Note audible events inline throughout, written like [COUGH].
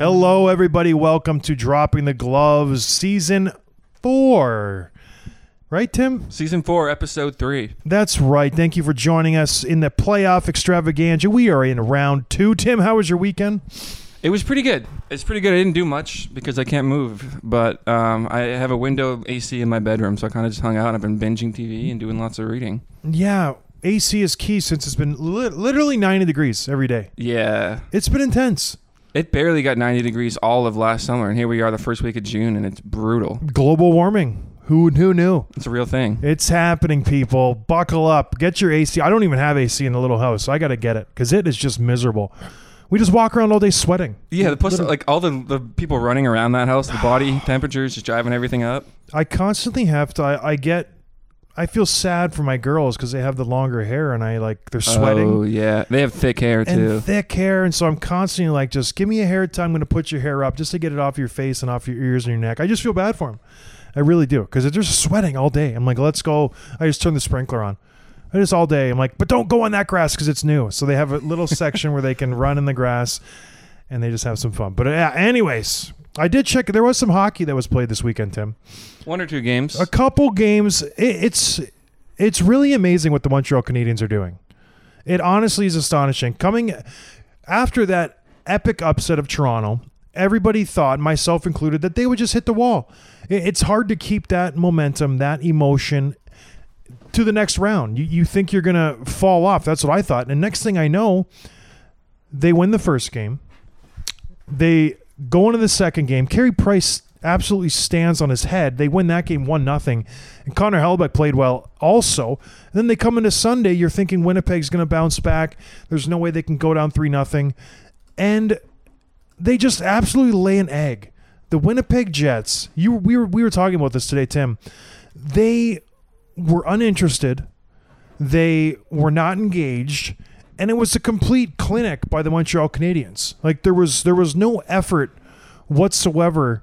Hello, everybody. Welcome to Dropping the Gloves, season four. Right, Tim? Season four, episode three. That's right. Thank you for joining us in the playoff extravaganza. We are in round two. Tim, how was your weekend? It was pretty good. It's pretty good. I didn't do much because I can't move, but um, I have a window AC in my bedroom, so I kind of just hung out. And I've been binging TV and doing lots of reading. Yeah, AC is key since it's been li- literally 90 degrees every day. Yeah, It's been intense. It barely got 90 degrees all of last summer, and here we are the first week of June, and it's brutal. Global warming. Who, who knew? It's a real thing. It's happening, people. Buckle up. Get your AC. I don't even have AC in the little house, so I got to get it because it is just miserable. We just walk around all day sweating. Yeah, the plus Literally. like all the the people running around that house, the body [SIGHS] temperatures just driving everything up. I constantly have to. I, I get. I feel sad for my girls because they have the longer hair and I like they're sweating Oh yeah, they have thick hair and too. thick hair, and so I'm constantly like, just give me a hair tie. I'm going to put your hair up just to get it off your face and off your ears and your neck. I just feel bad for them. I really do because they're just sweating all day. I'm like, let's go. I just turn the sprinkler on. I just all day. I'm like, but don't go on that grass because it's new. So they have a little section where they can run in the grass, and they just have some fun. But uh, yeah, anyways, I did check. There was some hockey that was played this weekend, Tim. One or two games. A couple games. It, it's it's really amazing what the Montreal Canadiens are doing. It honestly is astonishing. Coming after that epic upset of Toronto, everybody thought, myself included, that they would just hit the wall. It- It's hard to keep that momentum, that emotion to the next round. You, you think you're going to fall off. That's what I thought. And next thing I know, they win the first game. They go to the second game. Carey Price absolutely stands on his head. They win that game one nothing, and Connor Hellebuyck played well also. And then they come into Sunday. You're thinking Winnipeg's going to bounce back. There's no way they can go down three nothing, and they just absolutely lay an egg. The Winnipeg Jets. You we were we were talking about this today, Tim. They were uninterested. They were not engaged, and it was a complete clinic by the Montreal Canadiens. Like there was there was no effort whatsoever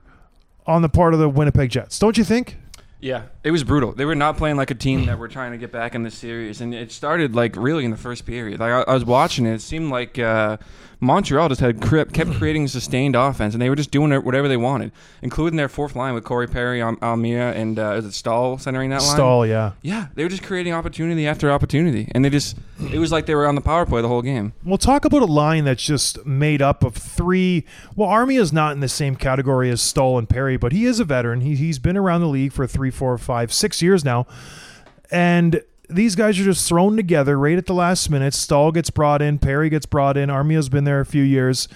on the part of the Winnipeg Jets. Don't you think? Yeah, it was brutal. They were not playing like a team that were trying to get back in the series, and it started like really in the first period. Like I, I was watching it, it seemed like uh, Montreal just had kept creating sustained offense, and they were just doing whatever they wanted, including their fourth line with Corey Perry, Al- Armia, and uh, is it Staal centering that line? Staal, yeah. Yeah, they were just creating opportunity after opportunity, and they just it was like they were on the power play the whole game. We'll talk about a line that's just made up of three. Well, Armia is not in the same category as Staal and Perry, but he is a veteran. He, he's been around the league for three, four, five, six years now. And these guys are just thrown together right at the last minute. Staal gets brought in, Perry gets brought in. Armia's been there a few years.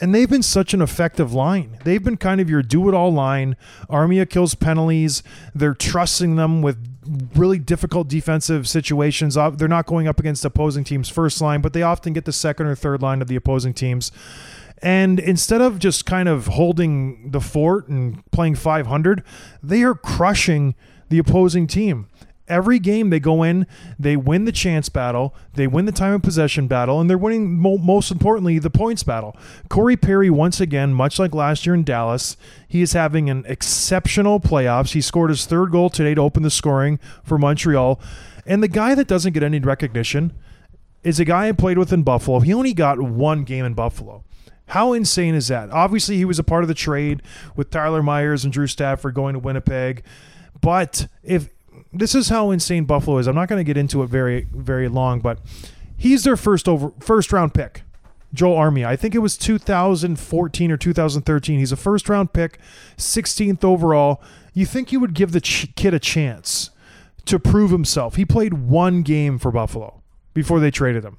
And they've been such an effective line. They've been kind of your do it all line. Armia kills penalties. They're trusting them with really difficult defensive situations. They're not going up against opposing teams' first line, but they often get the second or third line of the opposing teams. And instead of just kind of holding the fort and playing 500, they are crushing the opposing team. Every game they go in, they win the chance battle, they win the time of possession battle, and they're winning, mo- most importantly, the points battle. Corey Perry, once again, much like last year in Dallas, he is having an exceptional playoffs. He scored his third goal today to open the scoring for Montreal. And the guy that doesn't get any recognition, is a guy I played with in Buffalo. He only got one game in Buffalo. How insane is that? Obviously, he was a part of the trade with Tyler Myers and Drew Stafford going to Winnipeg. But if this is how insane Buffalo is, I'm not going to get into it very very long, but he's their first over first round pick. Joel Armia. I think it was 2014 or 2013. He's a first round pick, 16th overall. You think you would give the ch- kid a chance to prove himself? He played one game for Buffalo before they traded him,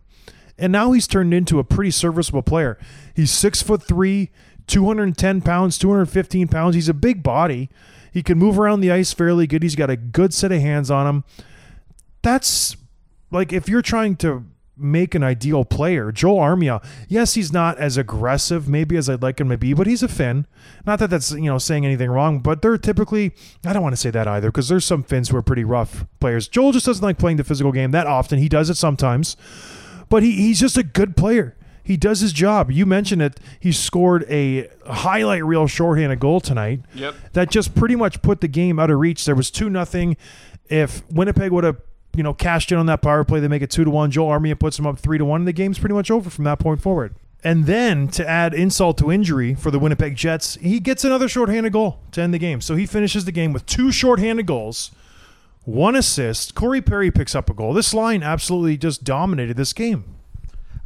and now he's turned into a pretty serviceable player. He's six foot three, 210 pounds, 215 pounds. He's a big body. He can move around the ice fairly good. He's got a good set of hands on him. That's like if you're trying to make an ideal player, Joel Armia, yes, he's not as aggressive maybe as I'd like him to be, but he's a Finn. Not that that's, you know, saying anything wrong, but they're typically, I don't want to say that either because there's some Finns who are pretty rough players. Joel just doesn't like playing the physical game that often. He does it sometimes, but he, he's just a good player. He does his job. You mentioned it. He scored a highlight reel shorthanded goal tonight. Yep. That just pretty much put the game out of reach. There was two nothing. If Winnipeg would have, you know, cashed in on that power play, they make it two to one. Joel Armia puts them up three to one, and the game's pretty much over from that point forward. And then to add insult to injury for the Winnipeg Jets, he gets another shorthanded goal to end the game. So he finishes the game with two shorthanded goals, one assist. Corey Perry picks up a goal. This line absolutely just dominated this game.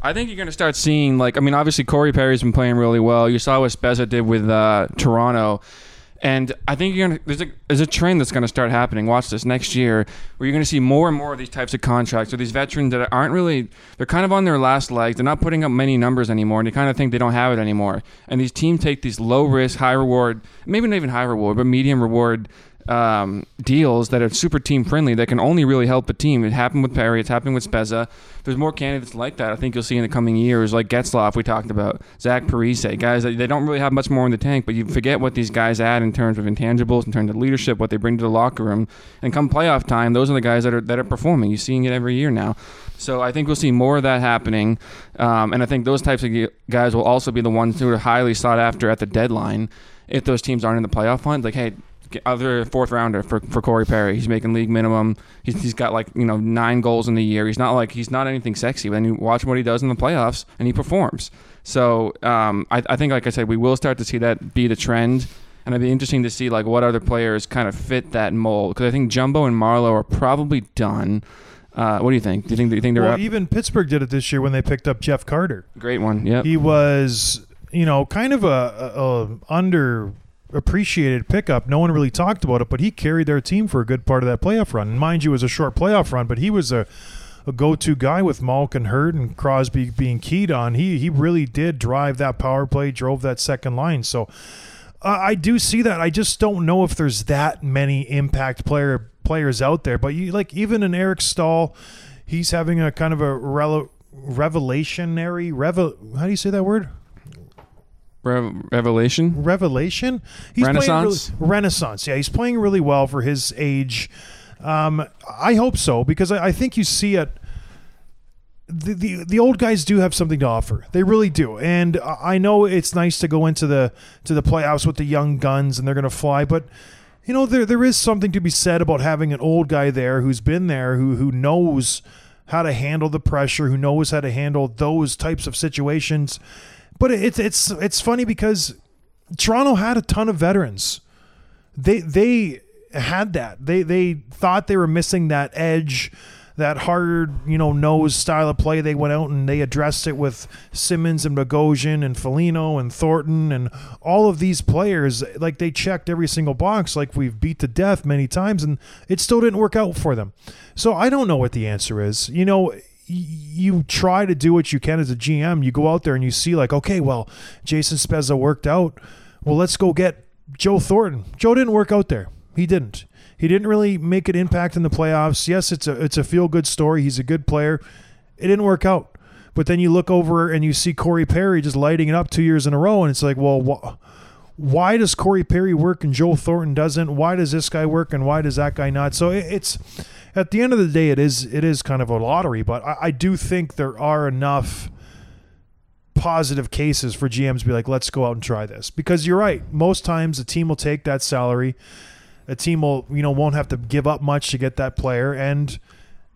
I think you're going to start seeing, like, I mean, obviously Corey Perry's been playing really well. You saw what Spezza did with uh, Toronto. And I think you're gonna there's a there's a trend that's gonna start happening. Watch this next year, where you're gonna see more and more of these types of contracts or these veterans that aren't really they're kind of on their last legs. They're not putting up many numbers anymore, and they kind of think they don't have it anymore. And these teams take these low risk, high reward, maybe not even high reward, but medium reward um, deals that are super team friendly that can only really help a team. It happened with Perry. It's happening with Spezza. There's more candidates like that. I think you'll see in the coming years, like Getzlaf we talked about, Zach Parise, guys that they don't really have much more in the tank, but you forget what these guys add in terms of intangibles, in terms of leadership, what they bring to the locker room, and come playoff time, those are the guys that are that are performing. You're seeing it every year now. So I think we'll see more of that happening, um, and I think those types of guys will also be the ones who are highly sought after at the deadline. If those teams aren't in the playoff hunt, like hey, other fourth rounder for, for Corey Perry. He's making league minimum. He's, he's got like you know nine goals in the year. He's not like he's not anything sexy. But then you watch what he does in the playoffs, and he performs. So um, I, I think, like I said, we will start to see that be the trend, and it'd be interesting to see like what other players kind of fit that mold. Because I think Jumbo and Marleau are probably done. Uh, what do you think? Do you think do you think they're Well, up? even Pittsburgh did it this year when they picked up Jeff Carter. Great one. Yeah, He was, you know, kind of a, a, a under appreciated pickup. No one really talked about it, but he carried their team for a good part of that playoff run. And mind you, it was a short playoff run, but he was a, a go-to guy with Malkin hurt and Crosby being keyed on. He he really did drive that power play, drove that second line. So uh, I do see that. I just don't know if there's that many impact player players out there. But you like even an Eric Staal, he's having a kind of a rele- revelationary revel. How do you say that word? Rev- Revelation. revelation. He's Renaissance? Playing really, Renaissance. Yeah, he's playing really well for his age. Um, I hope so because I, I think you see it. The, the the old guys do have something to offer. They really do, and I I know it's nice to go into the to the playoffs with the young guns and they're going to fly, but you know there there is something to be said about having an old guy there who's been there who who knows how to handle the pressure, who knows how to handle those types of situations. But it's it's it's funny because Toronto had a ton of veterans. They they had that. They they thought they were missing that edge, that hard, you know, nose style of play. They went out and they addressed it with Simmonds and Bogosian and Foligno and Thornton and all of these players. Like they checked every single box, like we've beat to death many times, and it still didn't work out for them. So I don't know what the answer is. You know, you try to do what you can as a GM. You go out there and you see like, okay, well, Jason Spezza worked out. Well, let's go get Joe Thornton. Joe didn't work out there. He didn't. He didn't really make an impact in the playoffs. Yes, it's a it's a feel good story. He's a good player. It didn't work out. But then you look over and you see Corey Perry just lighting it up two years in a row, and it's like, well, wh- why does Corey Perry work and Joe Thornton doesn't? Why does this guy work and why does that guy not? So it, it's at the end of the day, it is it is kind of a lottery. But I, I do think there are enough positive cases for GMs to be like, let's go out and try this. Because you're right. Most times a team will take that salary. A team will, you know, won't have to give up much to get that player. And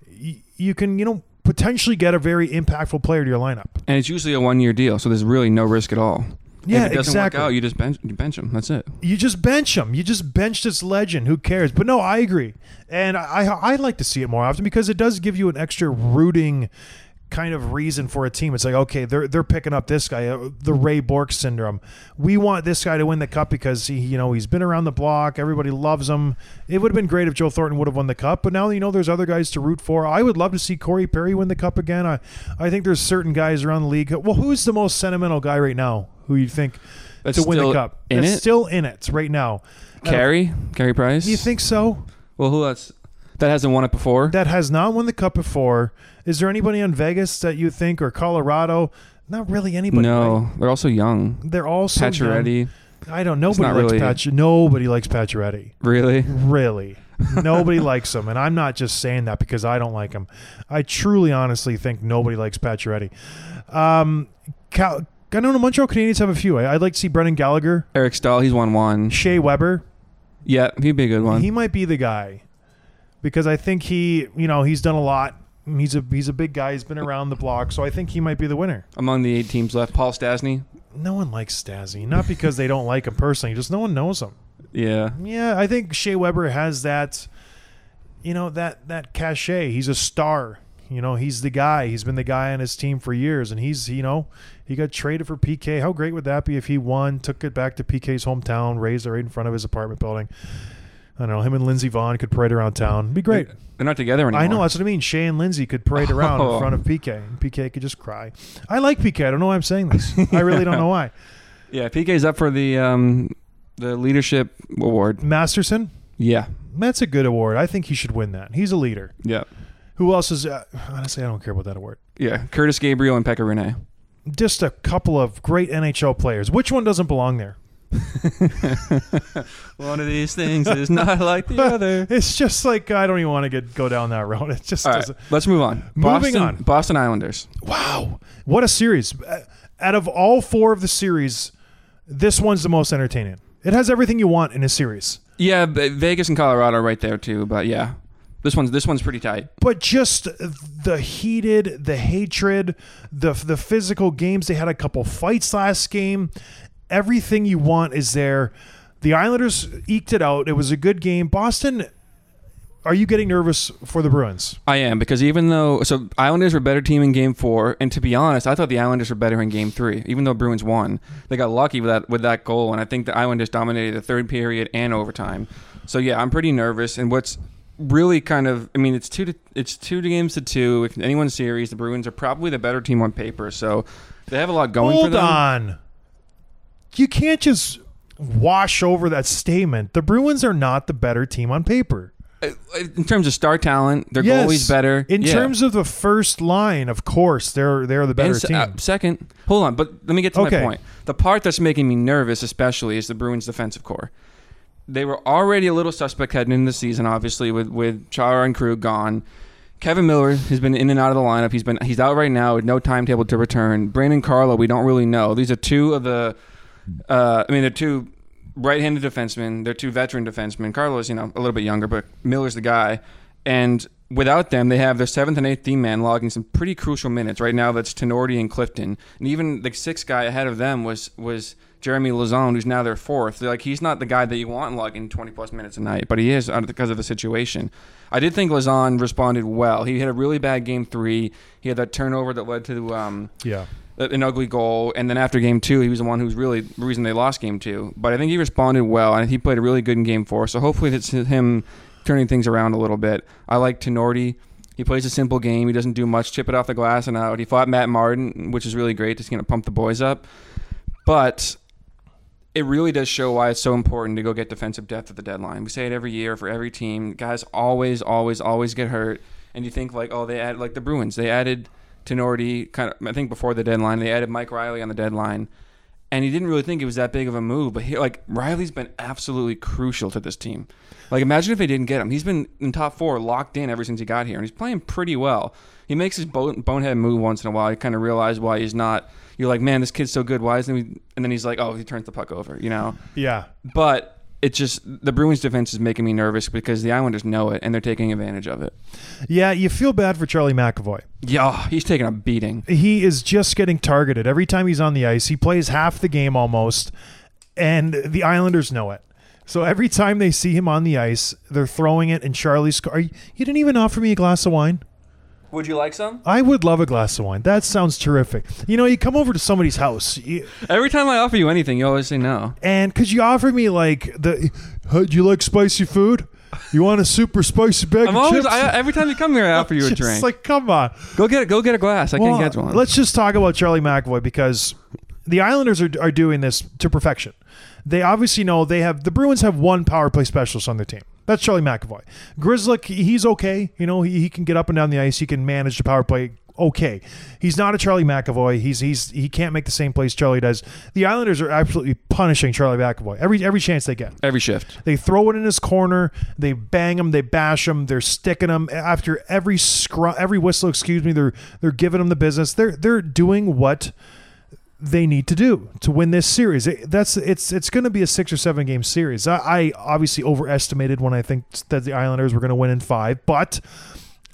y- you can, you know, potentially get a very impactful player to your lineup. And it's usually a one year deal, so there's really no risk at all. Yeah, if it doesn't exactly. work out, you just bench, you bench him. That's it. You just bench him. You just bench this legend. Who cares? But no, I agree, and I I like to see it more often because it does give you an extra rooting kind of reason for a team. It's like okay, they're they're picking up this guy, uh, the Ray Bourque syndrome. We want this guy to win the cup because he you know he's been around the block. Everybody loves him. It would have been great if Joe Thornton would have won the cup, but now you know there's other guys to root for. I would love to see Corey Perry win the cup again. I I think there's certain guys around the league. Well, who's the most sentimental guy right now? Who you think? That's to win the still cup. in That's it? still in it right now. Carey, Carey Price. Do you think so? Well, who else? That hasn't won it before. That has not won the cup before. Is there anybody on Vegas that you think or Colorado? Not really anybody. no, right? they're also young. They're all so young. Pacioretty. I don't. Nobody not likes really- Patch. Nobody likes Pacioretty. Really? Really. [LAUGHS] nobody likes him, and I'm not just saying that because I don't like him. I truly, honestly think nobody likes Pacioretty. Um, Cal- I know. Montreal Canadiens have a few. I, I'd like to see Brendan Gallagher, Eric Staal, he's won one. Shea Weber. Yeah, he'd be a good one. He might be the guy because I think he, you know, he's done a lot. He's a he's a big guy. He's been around the block, so I think he might be the winner. Among the eight teams left, Paul Stastny. No one likes Stazzy, not because they don't like him personally, just no one knows him. Yeah. Yeah, I think Shea Weber has that, you know, that that cachet. He's a star. You know, he's the guy. He's been the guy on his team for years, and he's you know he got traded for PK. How great would that be if he won, took it back to PK's hometown, raised it right in front of his apartment building. I don't know. Him and Lindsey Vonn could parade around town. Be great. They're not together anymore. I know that's what I mean. Shea and Lindsay could parade around in Oh. front of PK, and PK could just cry. I like PK. I don't know why I'm saying this. I really don't know [LAUGHS] why. Yeah, PK's up for the um the leadership award. Masterton, Yeah. that's a good award. I think he should win that. He's a leader. Yeah. Who else is? Uh, honestly, I don't care about that award. Yeah. Kurtis Gabriel and Pekka Rinne. Just a couple of great NHL players. Which one doesn't belong there? [LAUGHS] One of these things is not like the [LAUGHS] other. It's just like I don't even want to get go down that road. [LAUGHS] It just All right, doesn't. let's move on. Moving Boston, on. Boston Islanders. Wow, what a series! Uh, Out of all four of the series, this one's the most entertaining. It has everything you want in a series. Yeah, Vegas and Colorado right there too. But yeah, this one's this one's pretty tight. but just the heated, the hatred, the the physical games. They had a couple fights last game. Everything you want is there. The Islanders eked it out. It was a good game. Boston, are you getting nervous for the Bruins? I am because even though so Islanders were a better team in Game Four, and to be honest, I thought the Islanders were better in Game Three. Even though Bruins won, they got lucky with that with that goal, and I think the Islanders dominated the third period and overtime. So yeah, I'm pretty nervous. And what's really kind of I mean, it's two to it's two games to two. If anyone's series, the Bruins are probably the better team on paper. So they have a lot going for Hold them. on. You can't just wash over that statement. The Bruins are not the better team on paper. Uh, In terms of star talent, their Yes. goalie's better. In Yeah. terms of the first line, of course, they're they're the better And team. uh, second, hold on, but let me get to Okay. my point. The part that's making me nervous, especially, is the Bruins' defensive core. They were already a little suspect heading into the season, obviously, with with Chara and crew gone. Kevan Miller has been in and out of the lineup. He's been he's out right now with no timetable to return. Brandon Carlo, we don't really know. These are two of the, uh, I mean, they're two right-handed defensemen. They're two veteran defensemen. Carlo's, you know, a little bit younger, but Miller's the guy. And without them, they have their seventh and eighth team man logging some pretty crucial minutes right now. That's Tinordi and Clifton, and even the sixth guy ahead of them was was Jeremy Lauzon, who's now their fourth. They're like he's not the guy that you want logging twenty plus minutes a night, but he is uh, because of the situation. I did think Lauzon responded well. He had a really bad game three. He had that turnover that led to um, yeah. an ugly goal, and then after game two, he was the one who's really the reason they lost game two. But I think he responded well, and he played a really good in game four. So hopefully, it's him turning things around a little bit. I like Tinordi. He plays a simple game. He doesn't do much. Chip it off the glass and out. He fought Matt Martin, which is really great. Just gonna pump the boys up. But it really does show why it's so important to go get defensive depth at the deadline. We say it every year for every team. Guys always, always, always get hurt, and you think like, oh, they add like the Bruins. They added Tinordi kind of. I think before the deadline, they added Mike Reilly on the deadline, and he didn't really think it was that big of a move. But he, like Reilly's been absolutely crucial to this team. Like imagine if they didn't get him. He's been in top four, locked in ever since he got here, and he's playing pretty well. He makes his bone, bonehead move once in a while. You kind of realize why he's not. You're like, man, this kid's so good. Why isn't he? And then he's like, oh, he turns the puck over. You know. Yeah. But it's just the Bruins defense is making me nervous because the Islanders know it and they're taking advantage of it. Yeah, you feel bad for Charlie McAvoy. Yeah, oh, he's taking a beating. He is just getting targeted every time he's on the ice. He plays half the game almost, and the Islanders know it. So every time they see him on the ice, they're throwing it, and Charlie's. Are you, you didn't even offer me a glass of wine. Would you like some? I would love a glass of wine. That sounds terrific. You know, you come over to somebody's house, you, Every time I offer you anything, you always say no. and because you offer me like the, "Huh, do you like spicy food? You want a super spicy bag I'm of always chips? I, every time you come here, I [LAUGHS] offer you a Just drink. like, come on. go get it. Go get a glass. I Well, can't get one. Let's just talk about Charlie McAvoy because the Islanders are, are doing this to perfection. They obviously know they have the Bruins have one power play specialist on their team. That's Charlie McAvoy. Grzelcyk, he's okay. You know, he, he can get up and down the ice. He can manage the power play okay. He's not a Charlie McAvoy. He's he's he can't make the same plays Charlie does. The Islanders are absolutely punishing Charlie McAvoy every every chance they get. every shift. They throw it in his corner. They bang him. They bash him. They're sticking him after every scrum, every whistle. Excuse me. They're they're giving him the business. They're they're doing what they need to do to win this series. It- that's it's it's going to be a six or seven game series. I, I obviously overestimated when I think that the Islanders were going to win in five, but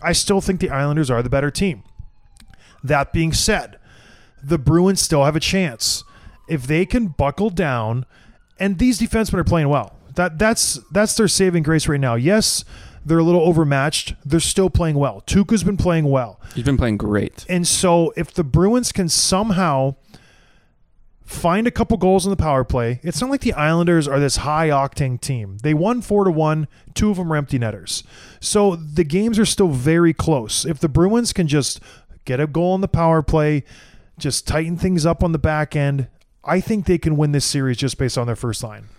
I still think the Islanders are the better team. That being said, the Bruins still have a chance if they can buckle down. And these defensemen are playing well. That that's that's their saving grace right now. Yes, they're a little overmatched. They're still playing well. Tuukka's been playing well. He's been playing great. And so if the Bruins can somehow find a couple goals in the power play, it's not like the Islanders are this high octane team. They won 4 to 1, two of them were empty netters. So the games are still very close. If the Bruins can just get a goal in the power play, just tighten things up on the back end, I think they can win this series just based on their first line.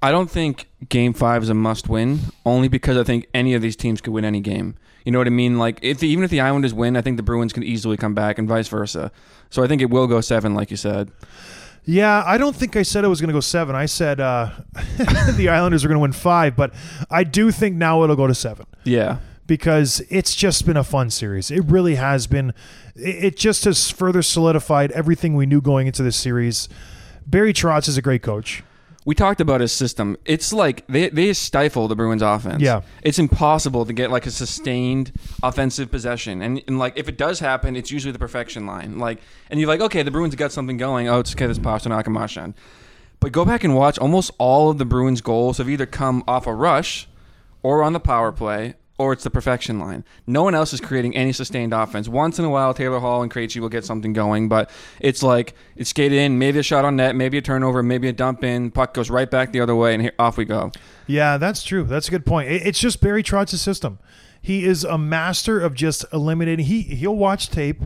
I don't think Game Five is a must-win, only because I think any of these teams could win any game. You know what I mean? Like, if even if the Islanders win, I think the Bruins can easily come back, and vice versa. So I think it will go seven, like you said. Yeah, I don't think I said it was going to go seven. I said uh, [LAUGHS] the Islanders are going to win five, but I do think now it'll go to seven. Yeah, because it's just been a fun series. It really has been. It it just has further solidified everything we knew going into this series. Barry Trotz is a great coach. We talked about his system. It's like they they stifle the Bruins' offense. Yeah. it's impossible to get like a sustained offensive possession, and, and like if it does happen, it's usually the perfection line. Like, and you're like, okay, the Bruins got something going. Oh, it's okay, this Pastrnak and Marchand. But go back and watch. Almost all of the Bruins' goals have either come off a rush, or on the power play, or it's the perfection line. No one else is creating any sustained offense. Once in a while, Taylor Hall and Krejci will get something going, but it's like it's skated in, maybe a shot on net, maybe a turnover, maybe a dump in, puck goes right back the other way, and here, off we go. Yeah, that's true. That's a good point. It's just Barry Trotz's system. He is a master of just eliminating. He he'll watch tape,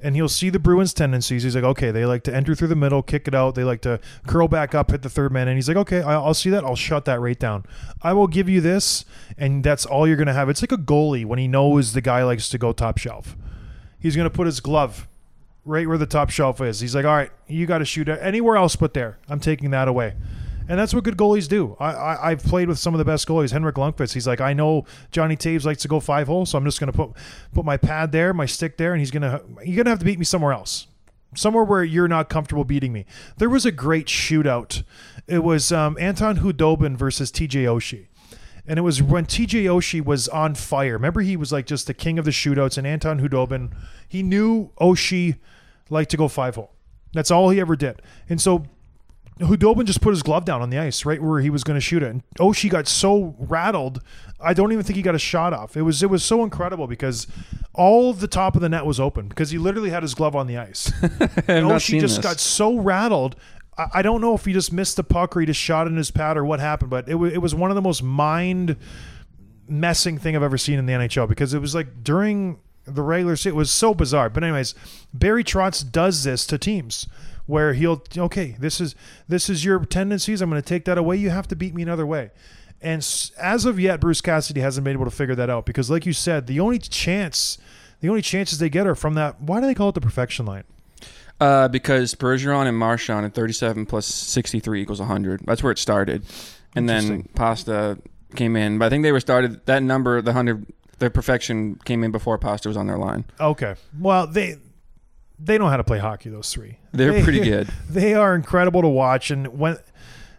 and he'll see the Bruins' tendencies. He's like, okay, they like to enter through the middle, kick it out. They like to curl back up, hit the third man, and he's like, okay, I'll see that. I'll shut that right down. I will give you this, and that's all you're gonna have. It's like a goalie when he knows the guy likes to go top shelf. He's gonna put his glove right where the top shelf is. He's like, all right, you got to shoot anywhere else but there. I'm taking that away. And that's what good goalies do. I, I, I've played with some of the best goalies. Henrik Lundqvist, he's like, I know Johnny Toews likes to go five hole, so I'm just going to put put my pad there, my stick there, and he's going to you're going to have to beat me somewhere else. Somewhere where you're not comfortable beating me. There was a great shootout. It was um, Anton Khudobin versus TJ Oshie. And it was when TJ Oshie was on fire. Remember, he was like just the king of the shootouts, and Anton Khudobin, he knew Oshie liked to go five hole. That's all he ever did. And so Khudobin just put his glove down on the ice right where he was going to shoot it. And Oshie got so rattled, I don't even think he got a shot off. It was it was so incredible because all the top of the net was open because he literally had his glove on the ice. [LAUGHS] And Oshie just this. got so rattled. I, I don't know if he just missed the puck or he just shot in his pad or what happened, but it, wa it was one of the most mind messing thing I've ever seen in the NHL because it was like during the regular season, it was so bizarre. But anyways, Barry Trotz does this to teams where he'll okay, this is this is your tendencies. I'm going to take that away. You have to beat me another way. And as of yet, Bruce Cassidy hasn't been able to figure that out because, like you said, the only chance, the only chances they get are from that. Why do they call it the perfection line? Uh, because Bergeron and Marchand at 37 plus 63 equals 100. That's where it started. And then Pasta came in. But I think they were started, that number, the 100, their perfection came in before Pasta was on their line. Okay, well they they know how to play hockey. Those three, They're They- pretty [LAUGHS] good. They are incredible to watch, and when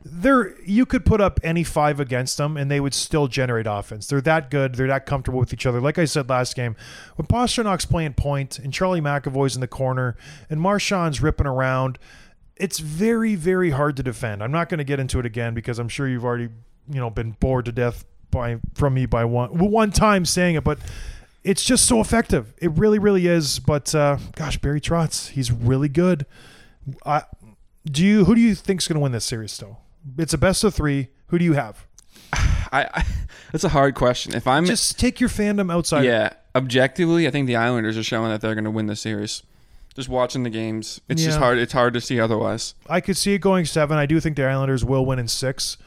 they're you could put up any five against them and they would still generate offense. They're that good. They're that comfortable with each other. Like I said last game, when Pastrnak's playing point and Charlie McAvoy's in the corner and Marchand's ripping around, it's very very hard to defend. I'm not going to get into it again because I'm sure you've already you know been bored to death by from me by one one time saying it, but it's just so effective. It really really is. But uh, gosh, Barry Trotz, he's really good. I, do you who do you think's going to win this series still? It's a best of three. Who do you have? [SIGHS] I, I that's a hard question. If I'm Just take your fandom outside. yeah, objectively, I think the Islanders are showing that they're going to win the series. Just watching the games, it's just hard. It's hard to see otherwise. I could see it going seven. I do think the Islanders will win in six,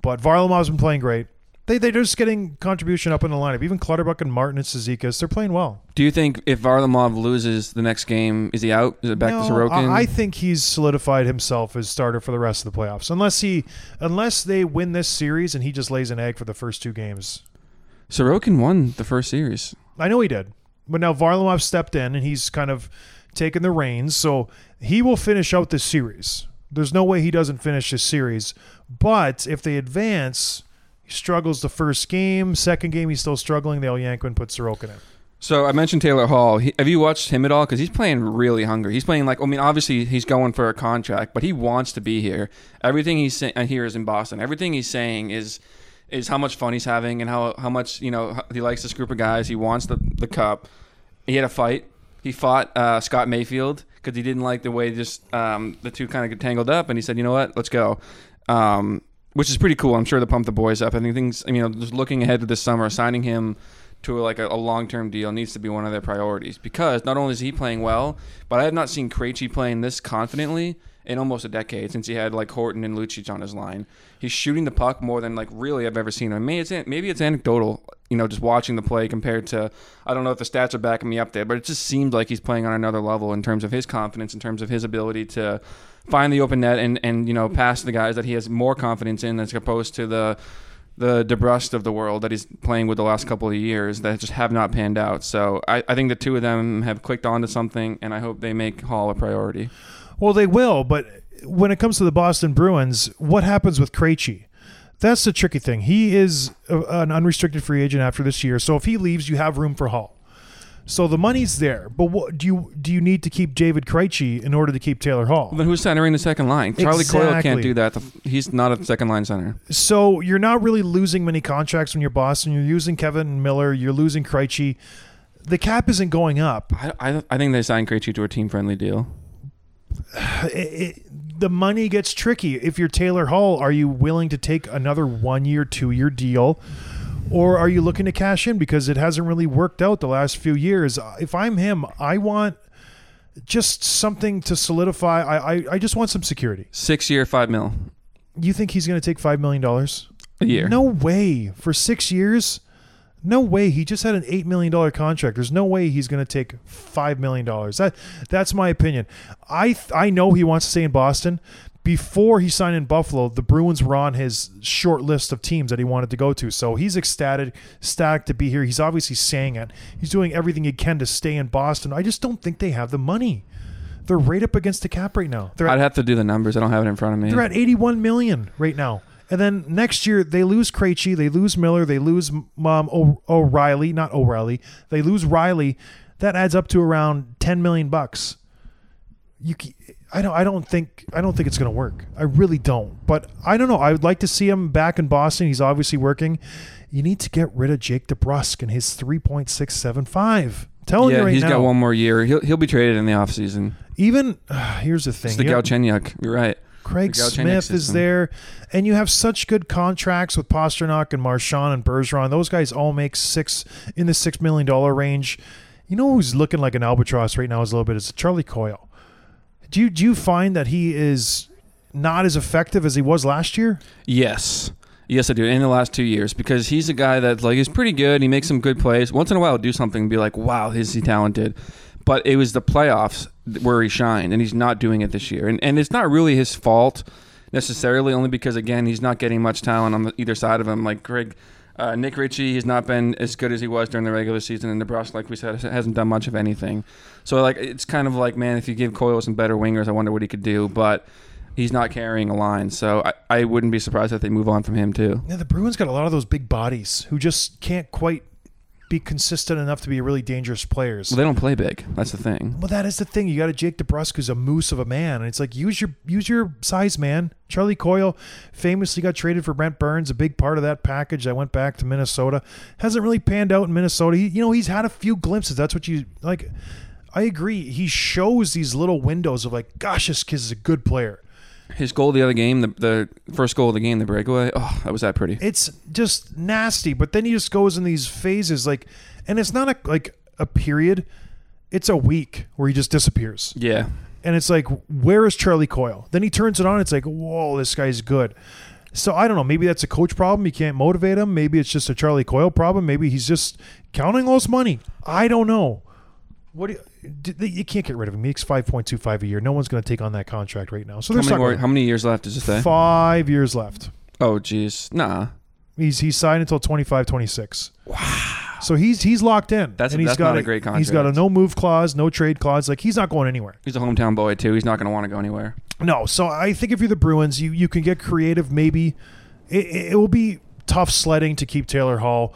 but Varlamov's been playing great. They they're just getting contribution up in the lineup. Even Clutterbuck and Martin and Cizikas, they're playing well. Do you think if Varlamov loses the next game, is he out? Is it back to No, Sorokin? I, I think he's solidified himself as starter for the rest of the playoffs. Unless he, unless they win this series and he just lays an egg for the first two games. Sorokin won the first series. I know he did, but now Varlamov stepped in and he's kind of taken the reins, so he will finish out this series. There's no way he doesn't finish this series. But if they advance, he struggles the first game. Second game, he's still struggling. They'll yank and put Sorokin in. So I mentioned Taylor Hall. He, have you watched him at all? Because he's playing really hungry. He's playing like I mean, obviously he's going for a contract, but he wants to be here. Everything he's saying here is in Boston. Everything he's saying is is how much fun he's having and how how much you know he likes this group of guys. He wants the the cup. He had a fight. He fought uh, Scott Mayfield because he didn't like the way just um, the two kind of get tangled up, and he said, "You know what? Let's go." Um, which is pretty cool. I'm sure to pump the boys up. I think things. You know, just looking ahead to this summer, signing him to like a, a long-term deal needs to be one of their priorities because not only is he playing well, but I have not seen Krejci playing this confidently in almost a decade since he had like Horton and Lucic on his line. He's shooting the puck more than like really I've ever seen him. Maybe it's maybe it's anecdotal, you know, just watching the play compared to I don't know if the stats are backing me up there, but it just seemed like he's playing on another level in terms of his confidence, in terms of his ability to find the open net and and you know pass the guys that he has more confidence in as opposed to the the DeBrusk of the world that he's playing with the last couple of years that just have not panned out. So I, I think the two of them have clicked onto something, and I hope they make Hall a priority. Well, they will, but when it comes to the Boston Bruins, what happens with Krejci? That's the tricky thing. He is a, an unrestricted free agent after this year, so if he leaves, you have room for Hall. So the money's there, but what do you do? You need to keep David Krejci in order to keep Taylor Hall. Then who's centering the second line? Charlie Coyle can't do that. He's not a second line center. So you're not really losing many contracts when you're Boston. You're using Kevan Miller. You're losing Krejci. The cap isn't going up. I, I, I think they signed Krejci to a team friendly deal. [SIGHS] It, it, the money gets tricky. If you're Taylor Hall, are you willing to take another one year, two year deal? Or are you looking to cash in because it hasn't really worked out the last few years? If I'm him, I want just something to solidify. I, I, I just want some security. Six year, five mil You think he's going to take $5 million? a year. No way. For six years? No way. He just had an $8 million contract. There's no way he's going to take $5 million. That, that's my opinion. I, I know he wants to stay in Boston. Before he signed in Buffalo, the Bruins were on his short list of teams that he wanted to go to. So he's ecstatic, ecstatic to be here. He's obviously saying it. He's doing everything he can to stay in Boston. I just don't think they have the money. They're right up against the cap right now. They're I'd have to do the numbers. I don't have it in front of me. they're at 81 million right now. And then next year they lose Krejci, they lose Miller, they lose um, o- O'Reilly, not O'Reilly. They lose Reilly. That adds up to around 10 million bucks. You I don't I don't think I don't think it's going to work. I really don't. But I don't know. I would like to see him back in Boston. He's obviously working. You need to get rid of Jake DeBrusk and his 3.675. Telling yeah, you right he's now. got one more year. He'll he'll be traded in the offseason. Even [SIGHS] here's the thing. It's the Galchenyuk. You're right. Craig Smith is there, and you have such good contracts with Pastrnak and Marchand and Bergeron. Those guys all make six in the six million dollar range. You know who's looking like an albatross right now is a little bit is Charlie Coyle. Do you do you find that he is not as effective as he was last year? Yes. Yes, I do. In the last two years, because he's a guy that like he's pretty good. He makes some good plays. Once in a while, do something and be like, "Wow, is he talented?" But it was the playoffs where he shined, and he's not doing it this year. And and it's not really his fault necessarily, only because again, he's not getting much talent on the, either side of him. Like Greg, uh, Nick Ritchie, he's not been as good as he was during the regular season, and DeBrusk, like we said, hasn't done much of anything. So like, it's kind of like, man, if you give Coyle some better wingers, I wonder what he could do. But he's not carrying a line. So I, I wouldn't be surprised if they move on from him too. Yeah, the Bruins got a lot of those big bodies who just can't quite be consistent enough to be really dangerous players. Well, they don't play big. That's the thing. Well, that is the thing. You got a Jake DeBrusk who's a moose of a man, and it's like use your use your size, man. Charlie Coyle famously got traded for Brent Burns, a big part of that package. that went back to Minnesota. Hasn't really panned out in Minnesota. He, you know, he's had a few glimpses. That's what you like. I agree. He shows these little windows of like, gosh, this kid is a good player. His goal the other game, the, the first goal of the game, the breakaway. Oh, that was that pretty. It's just nasty. But then he just goes in these phases, like, and it's not a like a period. It's a week where he just disappears. Yeah. and it's like, where is Charlie Coyle? Then he turns it on. It's like, whoa, this guy's good. So I don't know. Maybe that's a coach problem. You can't motivate him. Maybe it's just a Charlie Coyle problem. Maybe he's just counting all his money. I don't know. What do you, you can't get rid of him. He makes five point two five a year. No one's going to take on that contract right now. So How there's many, more, how many years left Is it say? five years left. Oh, jeez. Nah. He's he's signed until 25, 26. Wow. So he's he's locked in. That's- and he's that's got not a great contract. He's got a no move clause, no trade clause. Like he's not going anywhere. He's a hometown boy too. He's not going to want to go anywhere. No, so I think if you're the Bruins, you you can get creative. Maybe it, it will be tough sledding to keep Taylor Hall.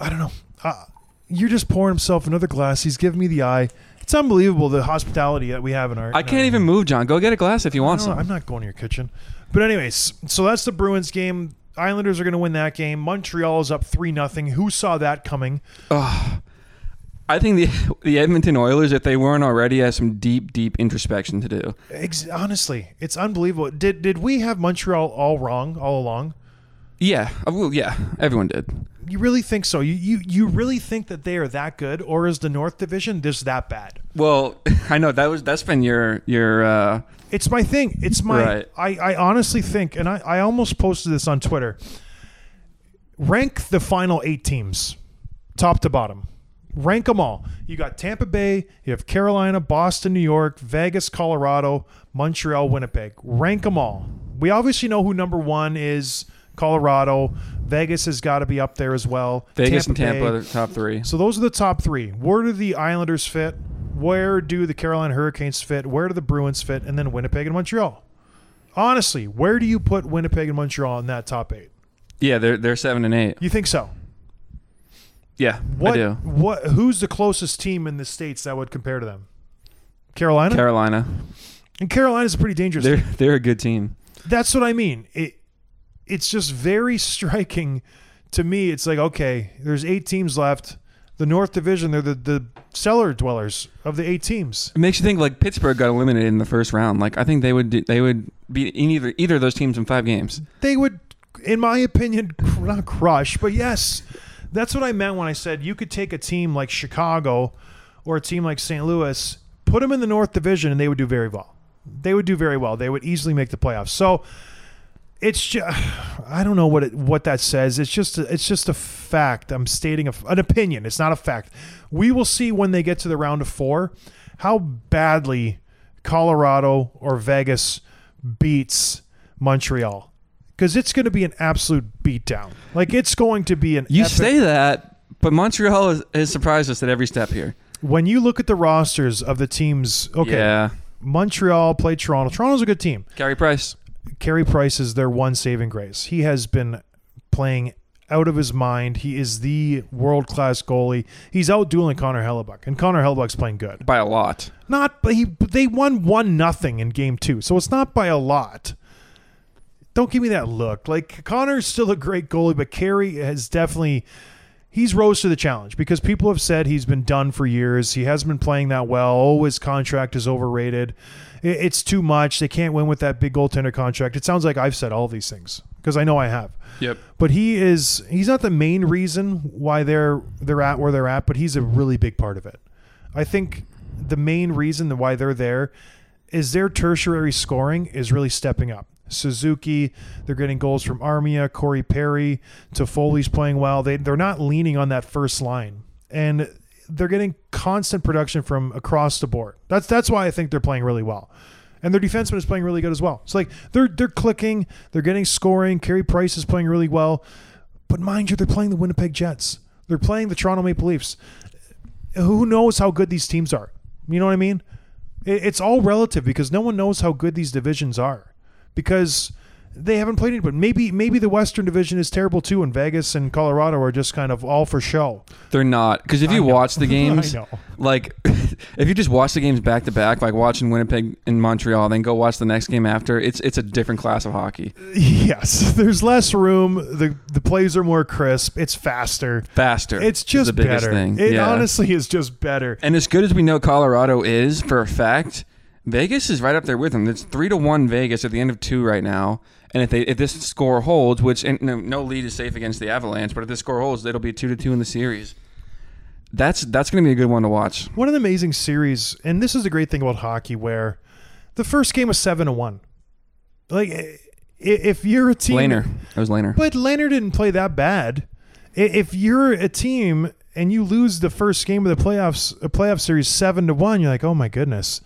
I don't know. Uh, you're just pouring himself another glass. He's giving me the eye. It's unbelievable the hospitality that we have in our. I can't even move, John. Go get a glass if you want some. I'm not going to your kitchen. But anyways, so that's the Bruins game. Islanders are going to win that game. Montreal is up three nothing. Who saw that coming? I think the [LAUGHS] the Edmonton Oilers, if they weren't already, has some deep, deep introspection to do. Ex- honestly, it's unbelievable. Did did we have Montreal all wrong all along? Yeah, well, yeah, everyone did. You really think so? You, you you really think that they are that good, or is the North Division this that bad? Well, [LAUGHS] I know that was that's been your your. uh It's my thing. It's my. Right. I, I honestly think, and I, I almost posted this on Twitter. Rank the final eight teams, top to bottom. Rank them all. You got Tampa Bay, you have Carolina, Boston, New York, Vegas, Colorado, Montreal, Winnipeg. Rank them all. We obviously know who number one is. Colorado, Vegas has got to be up there as well. Vegas and Bay. Tampa are the top three. So those are the top three. Where do the Islanders fit? Where do the Carolina Hurricanes fit? Where do the Bruins fit? And then Winnipeg and Montreal. Honestly, where do you put Winnipeg and Montreal in that top eight? Yeah, they're they're seven and eight. You think so? Yeah, What? I do. What? Who's the closest team in the states that would compare to them? Carolina. Carolina, and Carolina's a pretty dangerous. they're team. they're a good team. That's what I mean. It. It's just very [LAUGHS] striking to me. It's like okay, there's eight teams left. The North Division, they're the, the cellar dwellers of the eight teams. It makes you think like Pittsburgh got eliminated in the first round. Like I think they would do, they would be in either either of those teams in five games. they would, in my opinion, not crush, but yes, that's what I meant when I said you could take a team like Chicago or a team like St. Louis, put them in the North Division, and they would do very well. They would do very well. They would easily make the playoffs. So it's just, I don't know what it, what that says. It's just a, it's just a fact. I'm stating a, an opinion. It's not a fact. We will see when they get to the round of four how badly Colorado or Vegas beats Montreal because it's going to be an absolute beatdown. Like it's going to be an. You epic- say that, but Montreal has, has surprised us at every step here. when you look at the rosters of the teams. Okay, Yeah, Montreal played Toronto. Toronto's a good team. Carey Price. Carey Price is their one saving grace. He has been playing out of his mind. He is the world class goalie. He's out dueling Connor Hellebuyck, and Connor Hellebuyck's playing good. by a lot. Not, but he they won one nothing in game two, so it's not by a lot. Don't give me that look. Like Connor's still a great goalie, but Carey has definitely he's rose to the challenge because people have said he's been done for years. He hasn't been playing that well. Oh, his contract is overrated. It's too much. They can't win with that big goaltender contract. It sounds like I've said all these things because I know I have. Yep. But he is he's not the main reason why they're they're at where they're at, but he's a really big part of it. I think the main reason why they're there is their tertiary scoring is really stepping up. Suzuki, they're getting goals from Armia, Corey Perry, Toffoli's playing well. They they're not leaning on that first line. And they're getting constant production from across the board. That's that's why I think they're playing really well. And their defenseman is playing really good as well. It's like they're they're clicking, they're getting scoring. Carey Price is playing really well. But mind you, they're playing the Winnipeg Jets. They're playing the Toronto Maple Leafs. Who knows how good these teams are? You know what I mean? It, it's all relative because no one knows how good these divisions are because they haven't played it. But maybe maybe the Western Division is terrible too, and Vegas and Colorado are just kind of all for show. They're not because if I you know. watch the [LAUGHS] games, like [LAUGHS] if you just watch the games back to back, like watching Winnipeg and Montreal, then go watch the next game after, it's it's a different class of hockey. [LAUGHS] Yes, there's less room. the The plays are more crisp. It's faster. Faster. It's just the biggest better. thing. It yeah. honestly is just better. And as good as we know Colorado is for a fact, Vegas is right up there with them. It's three to one Vegas at the end of two right now. And if they if this score holds, which and no, no lead is safe against the Avalanche, but if this score holds, it'll be two to two in the series. That's that's going to be a good one to watch. What an amazing series! And this is the great thing about hockey, where the first game was seven to one. Like, if you're a team, Lehner, it was Lehner. but Lehner didn't play that bad. If you're a team and you lose the first game of the playoffs, a playoff series seven to one, you're like, oh my goodness.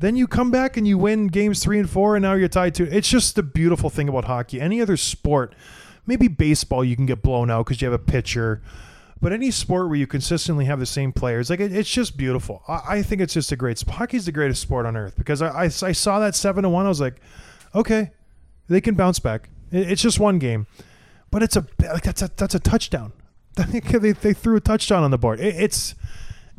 Then you come back and you win games three and four, and now you're tied to. It's just the beautiful thing about hockey. Any other sport, maybe baseball, you can get blown out because you have a pitcher. But any sport where you consistently have the same players, like it, it's just beautiful. I, I think it's just a great. Hockey's the greatest sport on earth because I, I, I saw that seven to one. I was like, okay, they can bounce back. It, it's just one game, but it's a like that's a that's a touchdown. [LAUGHS] they, they threw a touchdown on the board. It, it's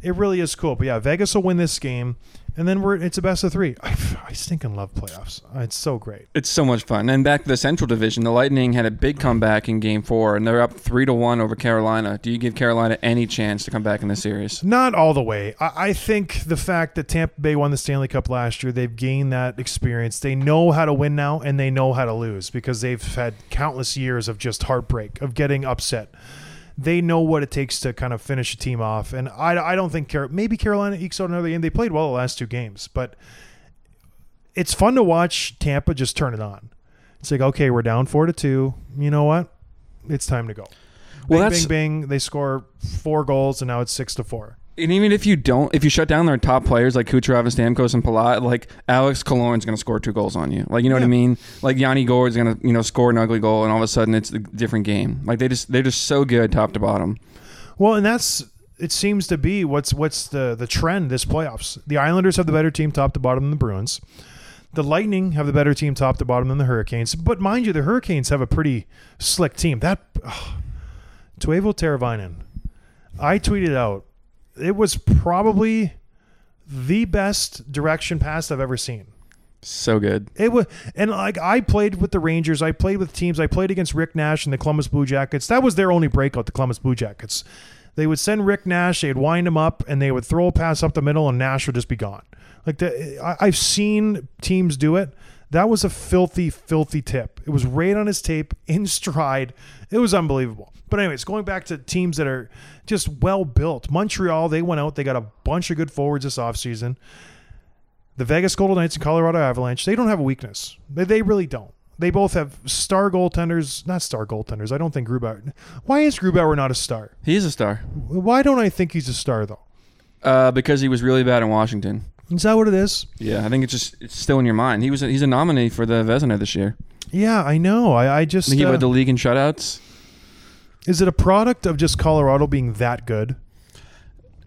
it really is cool. But yeah, Vegas will win this game, and then we're it's a best of three. I, I stinking love playoffs. It's so great. It's so much fun. And back to the Central Division, the Lightning had a big comeback in Game Four, and they're up three to one over Carolina. Do you give Carolina any chance to come back in the series? Not all the way. I, I think the fact that Tampa Bay won the Stanley Cup last year, they've gained that experience. They know how to win now, and they know how to lose because they've had countless years of just heartbreak, of getting upset. They know what it takes to kind of finish a team off, and I, I don't think Car- maybe Carolina ekes out another game. They played well the last two games, but it's fun to watch Tampa just turn it on. It's like okay, we're down four to two. You know what? It's time to go. Well, bing, that's- bing, bing. They score four goals, and now it's six to four. And even if you don't, if you shut down their top players like Kucherov and Stamkos and Palat, like Alex Killorn's going to score two goals on you. Like you know what I mean? Like Yanni Gourde's going to you know score an ugly goal, and all of a sudden it's a different game. Like they just they're just so good top to bottom. Well, and that's it seems to be what's what's the the trend this playoffs. The Islanders have the better team top to bottom than the Bruins. The Lightning have the better team top to bottom than the Hurricanes. But mind you, the Hurricanes have a pretty slick team. That ugh, Teuvo Teravainen, I tweeted out, it was probably the best direction pass I've ever seen. So good. It was, and like I played with the Rangers, I played with teams, I played against Rick Nash and the Columbus Blue Jackets. That was their only breakout, the Columbus Blue Jackets. They would send Rick Nash, they'd wind him up, and they would throw a pass up the middle, and Nash would just be gone. Like the, I, I've seen teams do it. That was a filthy, filthy tip. It was right on his tape, [LAUGHS] in stride. It was unbelievable. But anyways, going back to teams that are just well built. Montreal, they went out, they got a bunch of good forwards this offseason. The Vegas Golden Knights and Colorado Avalanche, they don't have a weakness. They, they really don't. They both have star goaltenders, not star goaltenders. I don't think Grubauer. Why is Grubauer not a star? He's a star Why don't I think he's a star though? uh, because he was really bad in Washington. Is that what it is? Yeah, I think it's just it's still in your mind. He was a, he's a nominee for the Vezina this year. Yeah, I know. I, I just I think he uh, led the league in shutouts. is it a product of just Colorado being that good?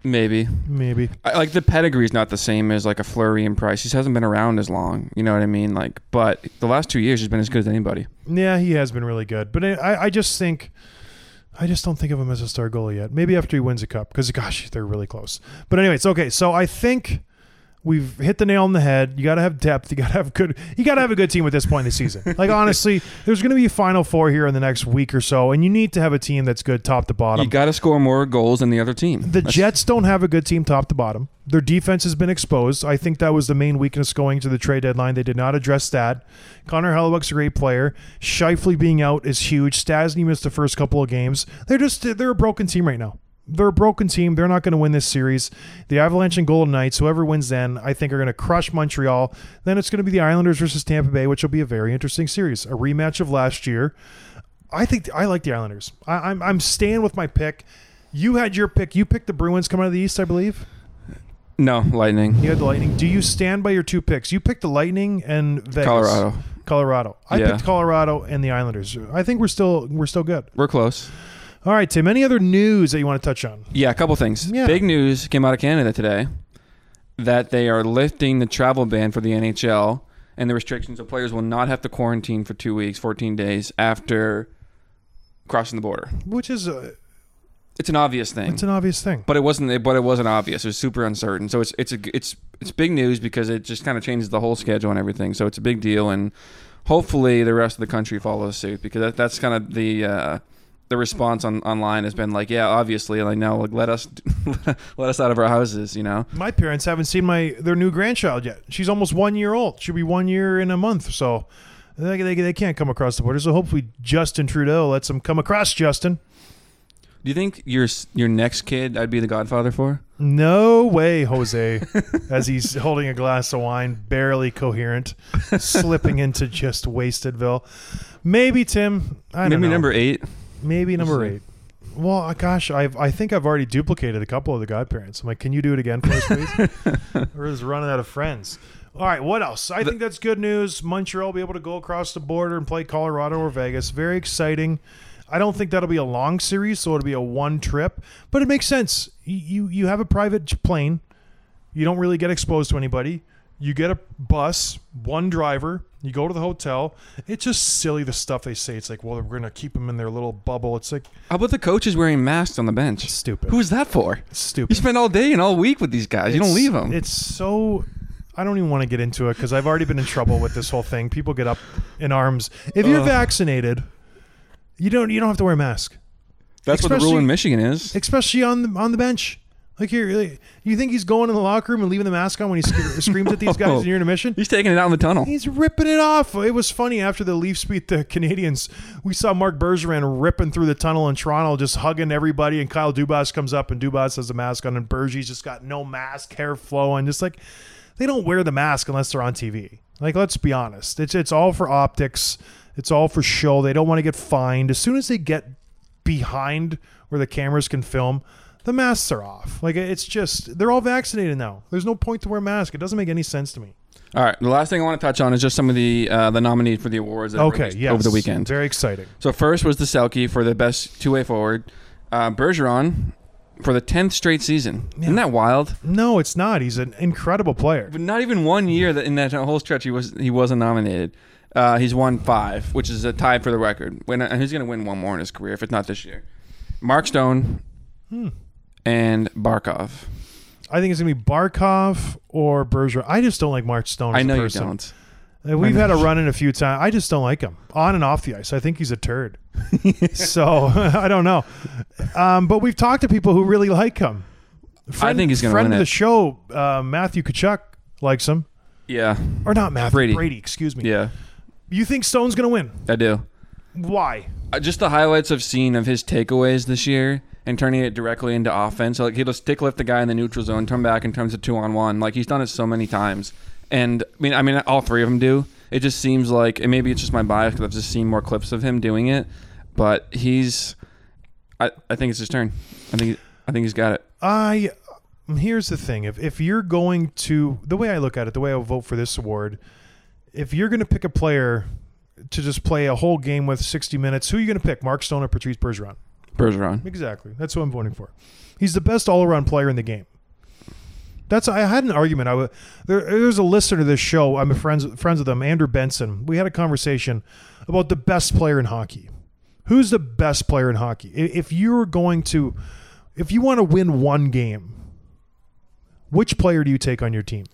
Maybe Maybe. I, like the pedigree's not the same as like a Fleury and Price. He hasn't been around as long. You know what I mean? Like, but the last two years he's been as good as anybody. Yeah, he has been really good. But I, I just think, I just don't think of him as a star goalie yet. Maybe after he wins a cup, because gosh, they're really close. But anyways, okay. So I think we've hit the nail on the head. You got to have depth. You got to have good. You got to have a good team at this point in the season. [LAUGHS] Like honestly, there's going to be a Final Four here in the next week or so, and you need to have a team that's good top to bottom. You got to score more goals than the other team. The That's- Jets don't have a good team top to bottom. Their defense has been exposed. I think that was the main weakness going to the trade deadline. They did not address that. Connor Hellebuyck's a great player. Scheifele being out is huge. Stastny missed the first couple of games. They're just they're a broken team right now. They're a broken team. They're not going to win this series. The Avalanche and Golden Knights, whoever wins then, I think are going to crush Montreal. Then it's going to be the Islanders versus Tampa Bay, which will be a very interesting series. A rematch of last year. I think I like the Islanders. I, I'm I'm staying with my pick. You had your pick. You picked the Bruins coming out of the East, I believe. no Lightning. You had the Lightning. Do you stand by your two picks? You picked the Lightning and Vegas. Colorado. Colorado. I Yeah. picked Colorado and the Islanders. I think we're still we're still good. We're close. All right, Tim. Any other news that you want to touch on? Yeah, a couple things. Yeah. Big news came out of Canada today. that they are lifting the travel ban for the NHL and the restrictions so players will not have to quarantine for two weeks, 14 days after crossing the border. which is a, It's an obvious thing. it's an obvious thing. but it wasn't. But it wasn't obvious. It was super uncertain. So it's it's a it's it's big news because it just kind of changes the whole schedule and everything. So it's a big deal, and hopefully the rest of the country follows suit because that, that's kind of the uh, the response on online has been like, yeah, obviously, like now, like let us [LAUGHS] let us out of our houses, you know. My parents haven't seen my their new grandchild yet. She's almost one year old. She'll be one year in a month. So they, they, they can't come across the border. So hopefully Justin Trudeau lets them come across. Justin, Do you think your your next kid I'd be the godfather for? no way, Jose. [LAUGHS] as he's holding a glass of wine, barely coherent, slipping into just Wastedville. Maybe Tim. I don't Maybe know. number eight. Maybe number eight. Well, uh, gosh, I've, I think I've already duplicated a couple of the godparents. I'm like, can you do it again for us, please? [LAUGHS] We're just running out of friends. All right, what else? I think that's good news. Montreal will be able to go across the border and play Colorado or Vegas. Very exciting. I don't think that'll be a long series, so it'll be a one trip, but it makes sense. You you, you have a private plane. You don't really get exposed to anybody. You get a bus, one driver. You go to the hotel. It's just silly the stuff they say. It's like, well, we're gonna keep them in their little bubble. It's like How about the coaches wearing masks on the bench? Stupid. Who's that for? Stupid. You spend all day and all week with these guys. you don't leave them. It's so. I don't even want to get into it because I've already been in trouble with this whole thing. People get up in arms. If you're Ugh. vaccinated, you don't you don't have to wear a mask, That's what the rule in Michigan is. especially on the on the bench. Like here, really, you think he's going in the locker room and leaving the mask on when he sc- [LAUGHS] screams at these [LAUGHS] guys No. in your intermission? He's taking it out in the tunnel. He's ripping it off. It was funny after the Leafs beat the Canadiens. We saw Mark Bergeron ripping through the tunnel in Toronto, just hugging everybody. And Kyle Dubas comes up, and Dubas has a mask on, and Bergie's just got no mask, hair flowing. Just like they don't wear the mask unless they're on TV. Like let's be honest, it's it's all for optics. It's all for show. They don't want to get fined. As soon as they get behind where the cameras can film, the masks are off. Like it's just they're all vaccinated now. There's no point to wear a mask. It doesn't make any sense to me. All right. The last thing I want to touch on is just some of the uh, the nominees for the awards that Okay, yes. over the weekend. Very exciting. So first was the Selke for the best two way forward. Uh, Bergeron for the tenth straight season. Isn't that wild? No, it's not. He's an incredible player. But not even one year that in that whole stretch he was he wasn't nominated. Uh, he's won five, which is a tie for the record. When and he's going to win one more in his career if it's not this year. Mark Stone Hmm. And Barkov. I think it's gonna be Barkov or Bergeron. I just don't like Mark Stone. As I know you don't. Uh, We've had a run in a few times. I just don't like him on and off the ice. I think he's a turd. [LAUGHS] so [LAUGHS] I don't know. Um, but we've talked to people who really like him. Friend, think he's gonna friend win of the it. show, uh, Matthew Tkachuk likes him, Yeah, or not Matthew Brady. Brady. Excuse me. yeah, You think Stone's gonna win? I do. Why? Uh, just the highlights I've seen of his takeaways this year and turning it directly into offense. So, like he'll stick lift the guy in the neutral zone, turn back and turns it two on one. Like he's done it so many times. And I mean, I mean, all three of them do. It just seems like, and maybe it's just my bias because I've just seen more clips of him doing it. But he's, I, I think it's his turn. I think, I think he's got it. I um, here's the thing: if if you're going to the way I look at it, the way I vote for this award, if you're going to pick a player to just play a whole game with 60 minutes, who are you going to pick? Mark Stone or Patrice Bergeron? Bergeron. Exactly. That's who I'm voting for. He's the best all-around player in the game. That's I had an argument. I wa- there, there's a listener to this show. I'm a friends friends with him, Andrew Benson. We had a conversation about the best player in hockey. Who's the best player in hockey? If you're going to, if you want to win one game, which player do you take on your team?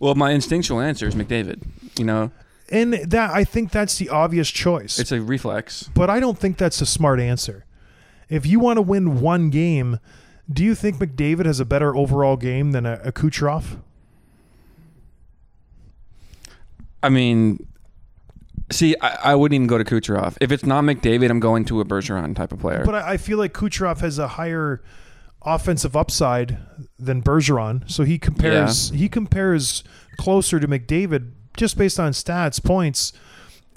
Well, my instinctual answer is McDavid. You know, And that I think that's the obvious choice. it's a reflex. but I don't think that's a smart answer. If you want to win one game, do you think McDavid has a better overall game than a, a Kucherov? I mean, see, I, I wouldn't even go to Kucherov. If it's not McDavid, I'm going to a Bergeron type of player. But I, I feel like Kucherov has a higher offensive upside than Bergeron, so he compares he compares closer to McDavid just based on stats, points,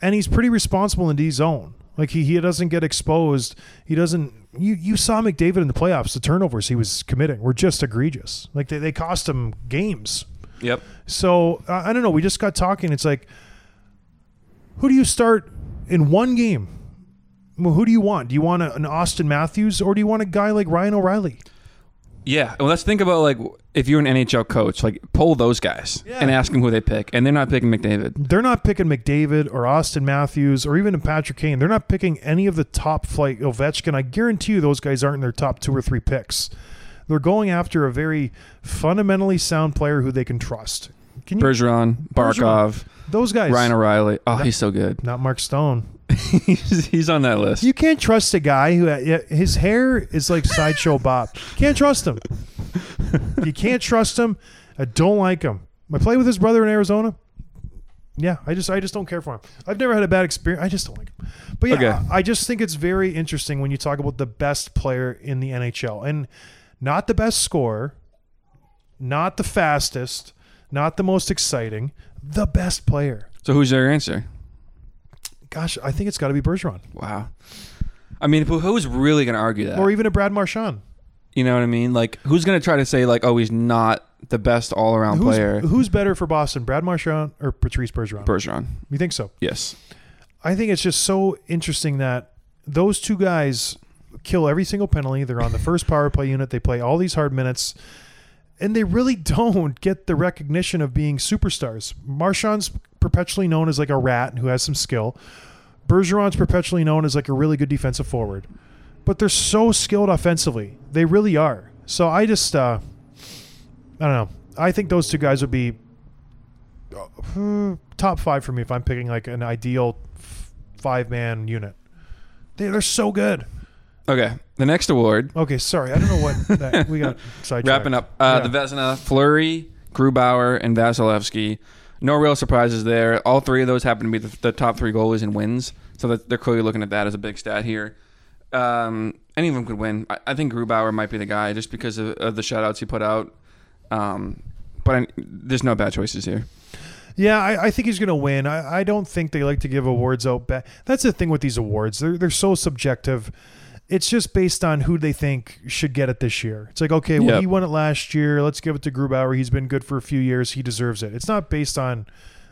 and he's pretty responsible in D zone. Like he, he doesn't get exposed. He doesn't. You you saw McDavid in the playoffs. The turnovers he was committing were just egregious. Like they, they cost him games. yep. So uh, I don't know. We just got talking. It's like, who do you start in one game? Who do you want? Do you want a, an Auston Matthews or do you want a guy like Ryan O'Reilly? Yeah, well, let's think about like if you're an NHL coach, like poll those guys Yeah. and ask them who they pick, and they're not picking McDavid. They're not picking McDavid or Auston Matthews or even Patrick Kane. They're not picking any of the top flight Ovechkin. I guarantee you those guys aren't in their top two or three picks. They're going after a very fundamentally sound player who they can trust. Can you, Bergeron, Barkov, those guys, Ryan O'Reilly. Oh, he's so good. not Mark Stone. [LAUGHS] he's, he's on that list. You can't trust a guy who uh, yeah, his hair is like sideshow Bob. Can't trust him. [LAUGHS] you can't trust him. I don't like him. I played with his brother in Arizona. Yeah, I just I just don't care for him. I've never had a bad experience. I just don't like him. But yeah, Okay. I, I just think it's very interesting when you talk about the best player in the NHL and not the best scorer, not the fastest, not the most exciting, the best player. so who's your answer? Gosh, I think it's got to be Bergeron Wow. I mean, who's really going to argue that? or even a Brad Marchand. you know what I mean? Like, who's going to try to say like, oh, he's not the best all-around Who's, player? who's better for Boston, Brad Marchand or Patrice Bergeron? Bergeron. you think so? Yes. I think it's just so interesting that those two guys kill every single penalty. They're on the first power play unit. They play all these hard minutes, and they really don't get the recognition of being superstars. Marchand's perpetually known as like a rat who has some skill. Bergeron's perpetually known as like a really good defensive forward, but they're so skilled offensively. They really are. So I just, uh, I don't know. I think those two guys would be uh, top five for me if I'm picking like an ideal f- five man unit. They, they're so good. Okay. The next award, Okay, sorry. I don't know what [LAUGHS] that, we got sidetracked. wrapping up, uh, Yeah. the Vezina, Fleury, Grubauer, and Vasilevskiy. No real surprises there. All three of those happen to be the, the top three goalies in wins, so that they're clearly looking at that as a big stat here. Um, any of them could win. I, I think Grubauer might be the guy just because of, of the shutouts he put out. Um, but I, there's no bad choices here. Yeah, I, I think he's going to win. I, I don't think they like to give awards out. Back. That's the thing with these awards. They're they're so subjective. It's just based on who they think should get it this year. It's like, okay, well, Yep. he won it last year. Let's give it to Grubauer. He's been good for a few years. He deserves it. It's not based on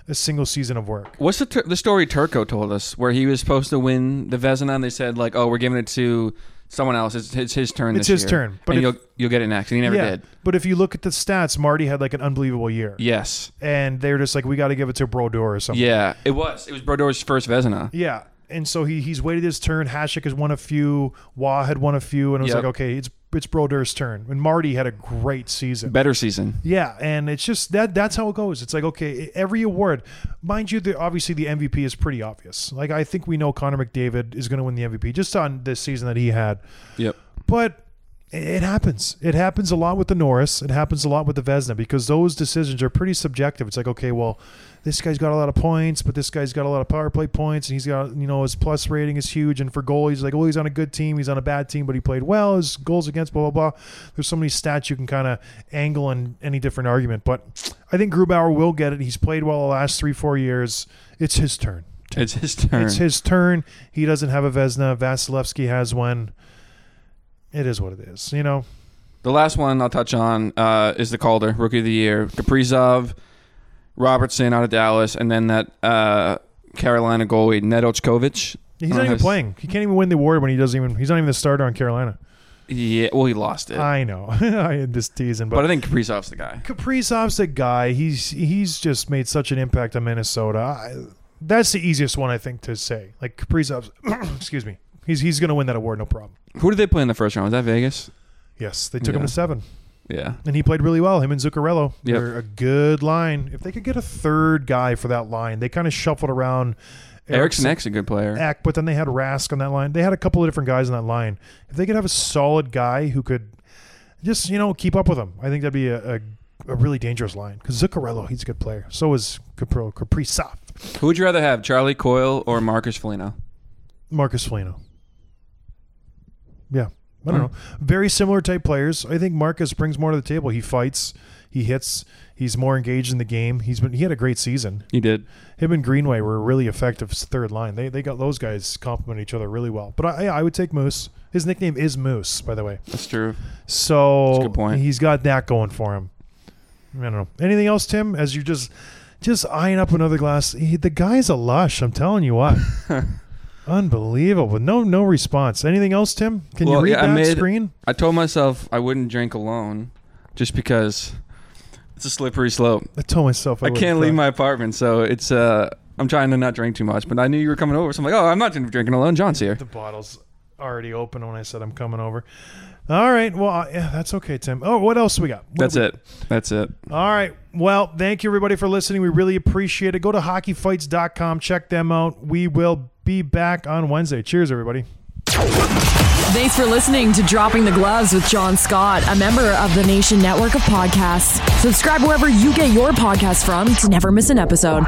a single season of work. What's the tur- the story Turco told us where he was supposed to win the Vezina and they said like, oh, we're giving it to someone else. It's, it's his turn. It's this his year. turn, but and if- you'll you'll get it next. And he never yeah, did. but if you look at the stats, Marty had like an unbelievable year, Yes. and they're just like, we got to give it to Brodeur or something. Yeah, it was. It was Brodeur's first Vezina. Yeah. And so he he's waited his turn. Hasek has won a few. Wah had won a few, and it was Yep. like, okay, it's it's Brodeur's turn. And Marty had a great season. Better season. Yeah, and it's just that that's how it goes. It's like okay, every award, mind you, the, obviously the MVP is pretty obvious. Like I think we know Connor McDavid is going to win the MVP just on this season that he had. Yep. But it it happens. It happens a lot with the Norris. It happens a lot with the Vezina because those decisions are pretty subjective. It's like, okay, well, this guy's got a lot of points, but this guy's got a lot of power play points, and he's got, you know, his plus rating is huge. And for goalies, like, oh, he's on a good team, he's on a bad team, but he played well. His goals against, blah blah blah. There's so many stats you can kind of angle in any different argument. But I think Grubauer will get it. He's played well the last three, four years. It's his turn. It's his turn. It's his turn. He doesn't have a Vezina. Vasilevskiy has one. It is what it is. You know, the last one I'll touch on uh, is the Calder Rookie of the Year. Kaprizov, Robertson out of Dallas, and then that uh, Carolina goalie Nedeljkovic. he's not even has- playing. He can't even win the award when he doesn't even. He's not even the starter on Carolina. Yeah, well, he lost it. I know. [LAUGHS] I had this teasing, but but, I think Kaprizov's the guy. Kaprizov's the guy. He's he's just made such an impact on Minnesota. I, that's the easiest one I think to say. Like Kaprizov's. [COUGHS] excuse me. He's he's gonna win that award, no problem. Who did they play in the first round? Was that Vegas? Yes, they took him to seven. Yeah. and he played really well. Him and Zuccarello, Yep. they're a good line. If they could get a third guy for that line, they kind of shuffled around. Eriksson Ek's a good player. Ek, but then they had Rask on that line. They had a couple of different guys on that line. If they could have a solid guy who could just you know keep up with them, I think that'd be a, a, a really dangerous line. Because Zuccarello, he's a good player. So is Capro Kaprizov, Who would you rather have, Charlie Coyle or Marcus Foligno? Marcus Foligno. Yeah, I don't Hmm. know. Very similar type players. I think Marcus brings more to the table. He fights, he hits, he's more engaged in the game. He's been he had a great season. He did. Him and Greenway were really effective third line. They they got those guys complement each other really well. But I I would take Moose. His nickname is Moose, by the way. That's true. So That's a good point. he's got that going for him. I don't know. Anything else, Tim? As you're just just eyeing up another glass. He, the guy's a lush. I'm telling you what. [LAUGHS] Unbelievable. No, no response. Anything else, Tim? Can Well, you read yeah, I that made- screen? I told myself I wouldn't drink alone, just because it's a slippery slope. I told myself I, I can't leave my apartment, so it's uh, I'm trying to not drink too much. But I knew you were coming over, so I'm like, oh, I'm not drinking alone. John's here. The bottle's already open when I said I'm coming over. All right. Well, yeah, that's okay, Tim. Oh, what else we got? What That's we- it. That's it. All right. Well, thank you everybody for listening. We really appreciate it. Go to hockeyfights.com. Check them out. We will be back on Wednesday. Cheers, everybody. Thanks for listening to Dropping the Gloves with John Scott, a member of the Nation Network of Podcasts. Subscribe wherever you get your podcasts from to never miss an episode.